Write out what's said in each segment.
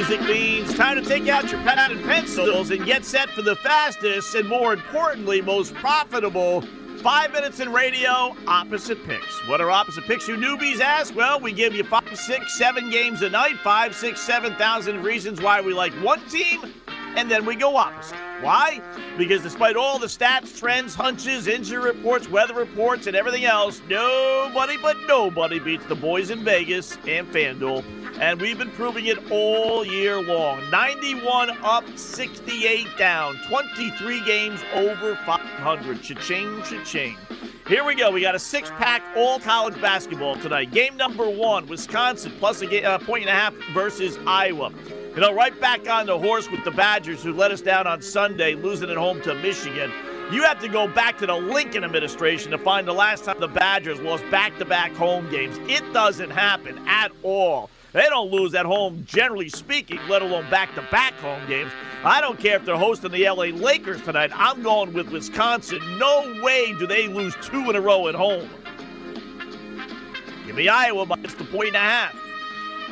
music means time to take out your pad and pencils and get set for the fastest and, more importantly, most profitable five minutes in radio opposite picks. What are opposite picks, you newbies ask? Well, we give you five, six, seven games a night, five, six, seven thousand reasons why we like one team, and then we go opposite. Why? Because despite all the stats, trends, hunches, injury reports, weather reports, and everything else, nobody but nobody beats the boys in Vegas and FanDuel and we've been proving it all year long. 91 up, 68 down, 23 games over 500. Cha-ching, cha-ching. Here we go. We got a six-pack all-college basketball tonight. Game number one, Wisconsin plus a uh, point and a half versus Iowa. You know, right back on the horse with the Badgers, who let us down on Sunday, losing at home to Michigan. You have to go back to the Lincoln administration to find the last time the Badgers lost back to back home games. It doesn't happen at all. They don't lose at home, generally speaking, let alone back to back home games. I don't care if they're hosting the LA Lakers tonight. I'm going with Wisconsin. No way do they lose two in a row at home. Give me Iowa minus the point and a half.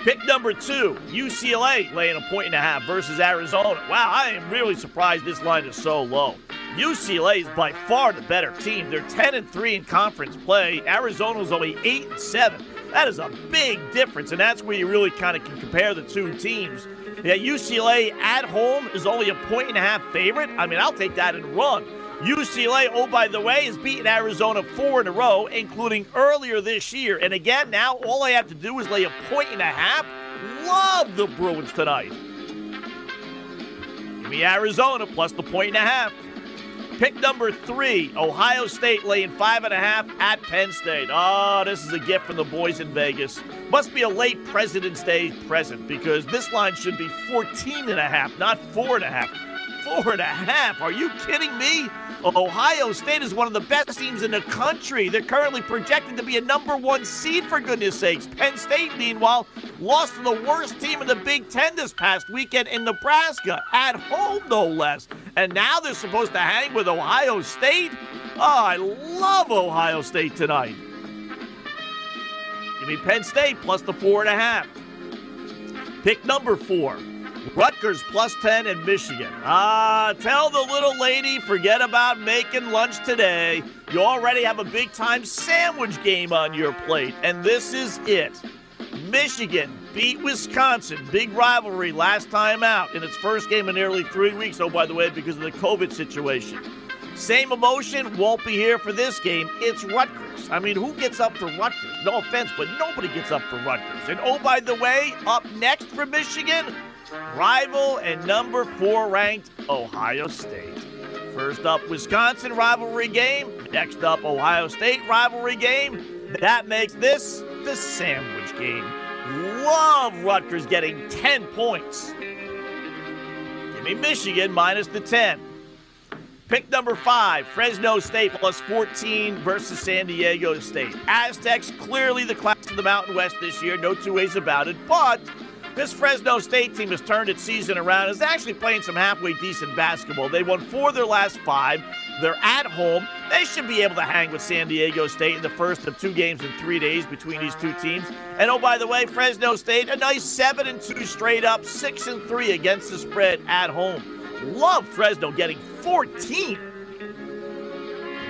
Pick number two, UCLA laying a point and a half versus Arizona. Wow, I am really surprised this line is so low. UCLA is by far the better team. They're 10 and 3 in conference play. Arizona's only 8 and 7. That is a big difference, and that's where you really kind of can compare the two teams. Yeah, UCLA at home is only a point and a half favorite. I mean, I'll take that and run. UCLA, oh, by the way, has beaten Arizona four in a row, including earlier this year. And again, now all I have to do is lay a point and a half. Love the Bruins tonight. Give me Arizona plus the point and a half. Pick number three, Ohio State laying five and a half at Penn State. Oh, this is a gift from the boys in Vegas. Must be a late President's Day present because this line should be 14 and a half, not four and a half. Four and a half. Are you kidding me? Ohio State is one of the best teams in the country. They're currently projected to be a number one seed, for goodness sakes. Penn State, meanwhile, lost to the worst team in the Big Ten this past weekend in Nebraska, at home, no less. And now they're supposed to hang with Ohio State? Oh, I love Ohio State tonight. Give me Penn State plus the four and a half. Pick number four. Rutgers plus 10 in Michigan. Ah, tell the little lady, forget about making lunch today. You already have a big time sandwich game on your plate, and this is it. Michigan beat Wisconsin. Big rivalry last time out in its first game in nearly three weeks. Oh, by the way, because of the COVID situation. Same emotion won't be here for this game. It's Rutgers. I mean, who gets up for Rutgers? No offense, but nobody gets up for Rutgers. And oh, by the way, up next for Michigan, rival and number four ranked Ohio State. First up, Wisconsin rivalry game. Next up, Ohio State rivalry game. That makes this the sandwich game. Love Rutgers getting 10 points. Give me Michigan minus the 10. Pick number five, Fresno State plus 14 versus San Diego State. Aztecs clearly the class of the Mountain West this year, no two ways about it, but this Fresno State team has turned its season around. Is actually playing some halfway decent basketball. They won four of their last five. They're at home. They should be able to hang with San Diego State in the first of two games in three days between these two teams. And oh, by the way, Fresno State a nice seven and two straight up, six and three against the spread at home. Love Fresno getting 14.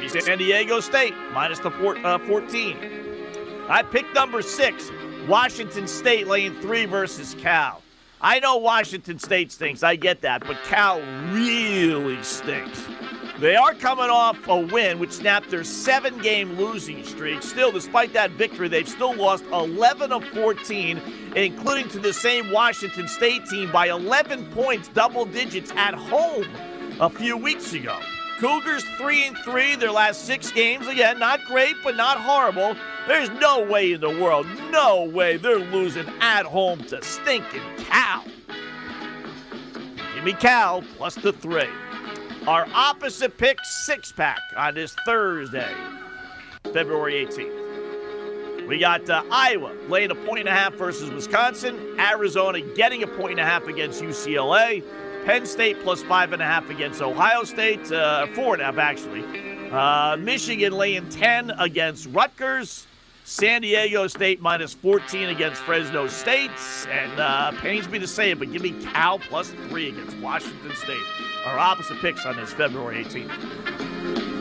San Diego State minus the uh, 14. I picked number six, Washington State laying three versus Cal. I know Washington State stinks. I get that. But Cal really stinks. They are coming off a win, which snapped their seven game losing streak. Still, despite that victory, they've still lost 11 of 14, including to the same Washington State team by 11 points, double digits at home a few weeks ago. Cougars 3 and 3 their last 6 games again, not great but not horrible. There's no way in the world, no way they're losing at home to stinking Cal. Give me Cal plus the 3. Our opposite pick 6 pack on this Thursday, February 18th. We got uh, Iowa laying a point and a half versus Wisconsin. Arizona getting a point and a half against UCLA. Penn State plus five and a half against Ohio State, uh, four and a half actually. Uh, Michigan laying 10 against Rutgers. San Diego State minus 14 against Fresno State. And uh, pains me to say it, but give me Cal plus three against Washington State. Our opposite picks on this February 18th.